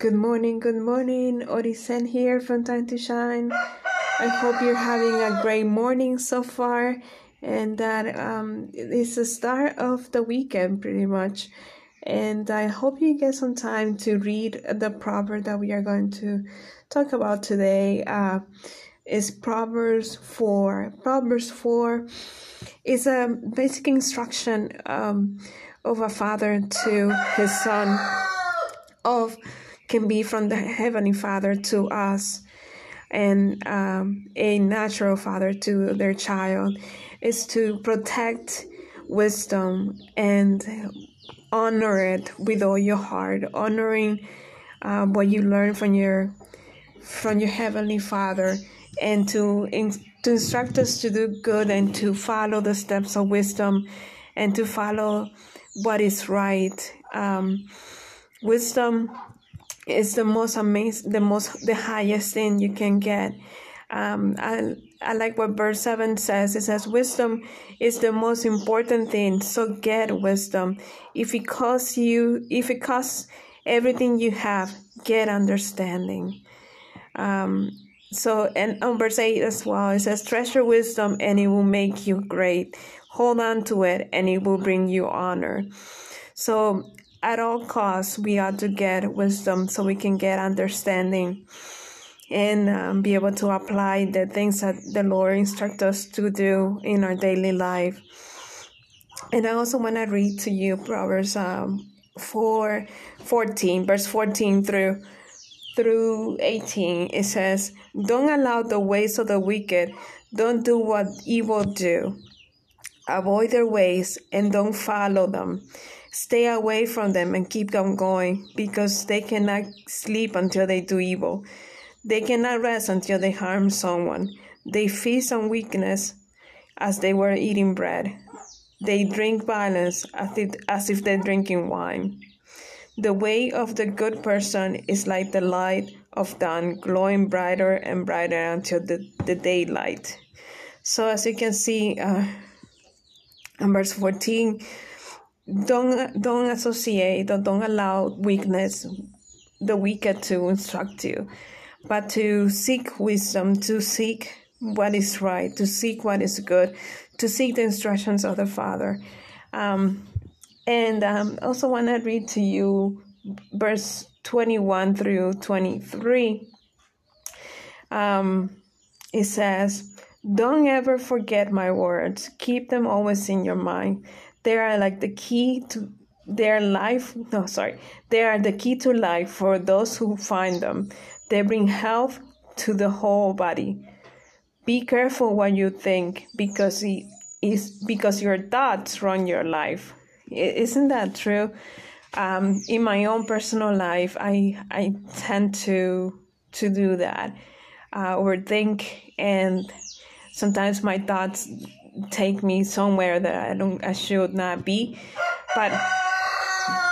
Good morning, good morning. Orisen here from Time to Shine. I hope you're having a great morning so far and that um, it's the start of the weekend pretty much. And I hope you get some time to read the proverb that we are going to talk about today. Uh, is Proverbs 4. Proverbs 4 is a basic instruction um, of a father to his son of can be from the heavenly father to us and um, a natural father to their child is to protect wisdom and honor it with all your heart honoring uh, what you learn from your from your heavenly father and to in, to instruct us to do good and to follow the steps of wisdom and to follow what is right. Um, wisdom is the most amazing the most the highest thing you can get. Um, I, I like what verse 7 says. It says wisdom is the most important thing so get wisdom. If it costs you if it costs everything you have get understanding. Um, so and on verse 8 as well it says treasure wisdom and it will make you great. Hold on to it and it will bring you honor. So at all costs we ought to get wisdom so we can get understanding and um, be able to apply the things that the lord instructs us to do in our daily life. And i also want to read to you proverbs um, 4 14 verse 14 through through 18 it says don't allow the ways of the wicked. Don't do what evil do. Avoid their ways and don't follow them Stay away from them and keep them going because they cannot sleep until they do evil. They cannot rest until they harm someone. They feast on weakness as they were eating bread. They drink violence as if, as if they're drinking wine. The way of the good person is like the light of dawn, glowing brighter and brighter until the, the daylight. So, as you can see, uh, in verse 14, don't don't associate or don't allow weakness the wicked to instruct you. But to seek wisdom to seek what is right to seek what is good to seek the instructions of the father. Um, and um, also want to read to you verse 21 through 23 um, it says don't ever forget my words. Keep them always in your mind they are like the key to their life. No, sorry. They are the key to life for those who find them. They bring health to the whole body. Be careful what you think because it is because your thoughts run your life. Isn't that true? Um, in my own personal life, I I tend to to do that, uh, overthink, and sometimes my thoughts take me somewhere that I don't I should not be. But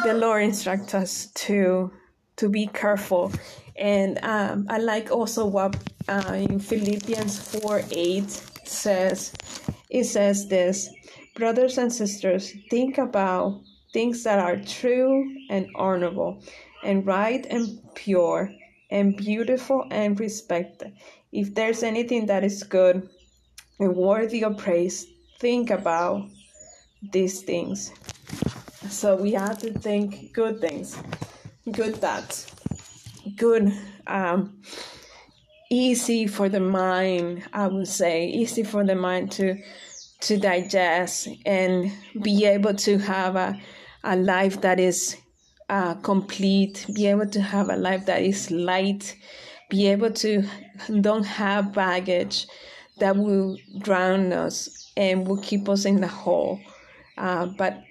the Lord instructs us to to be careful. And um, I like also what uh, in Philippians 4 8 says, it says this Brothers and sisters, think about things that are true and honorable, and right and pure, and beautiful and respected. If there's anything that is good and worthy of praise, think about these things. So we have to think good things, good thoughts, good, um, easy for the mind. I would say easy for the mind to to digest and be able to have a a life that is uh, complete. Be able to have a life that is light. Be able to don't have baggage that will drown us and will keep us in the hole. Uh, but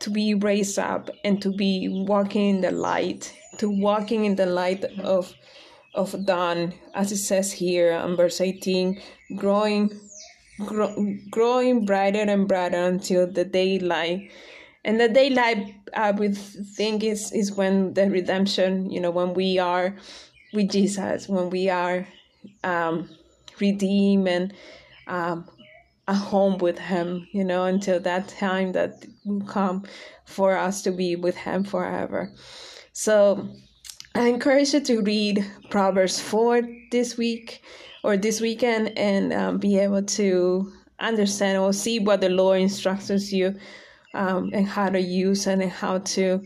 to be raised up and to be walking in the light, to walking in the light of of dawn, as it says here in verse 18, growing grow, growing brighter and brighter until the daylight. And the daylight, I would think, is, is when the redemption, you know, when we are with Jesus, when we are um, redeem and um, a home with him you know until that time that will come for us to be with him forever so I encourage you to read Proverbs 4 this week or this weekend and um, be able to understand or see what the Lord instructs you um, and how to use and how to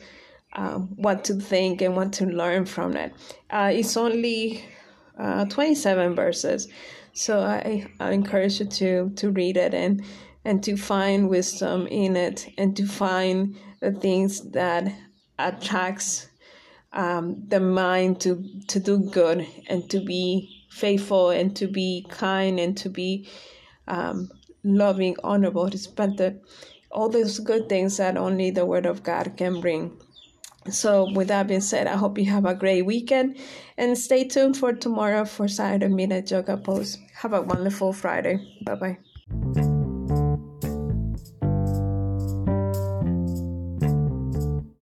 um, what to think and what to learn from it. Uh, it's only uh, 27 verses, so I, I encourage you to to read it and and to find wisdom in it and to find the things that attracts um, the mind to to do good and to be faithful and to be kind and to be um, loving, honorable, respected, all those good things that only the Word of God can bring. So, with that being said, I hope you have a great weekend and stay tuned for tomorrow for Saturday Midnight Yoga Post. Have a wonderful Friday. Bye bye.